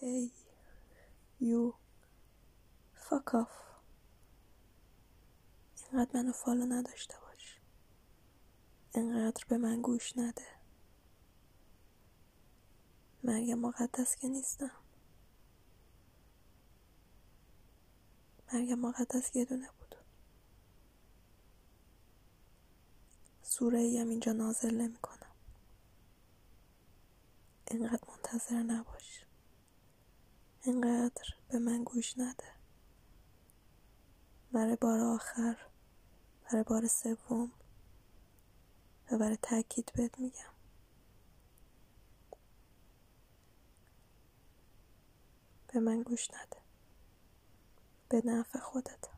Hey you. Fuck off. اینقدر منو فالو نداشته باش. اینقدر به من گوش نده. مریم مقدس که نیستم. مریم مقدس یه دونه بود. سوره ای هم اینجا نازل نمی کنم اینقدر منتظر نباش. اینقدر به من گوش نده. برای بار آخر برای بار سوم و برای تاکید بهت میگم. به من گوش نده. به نفع خودت.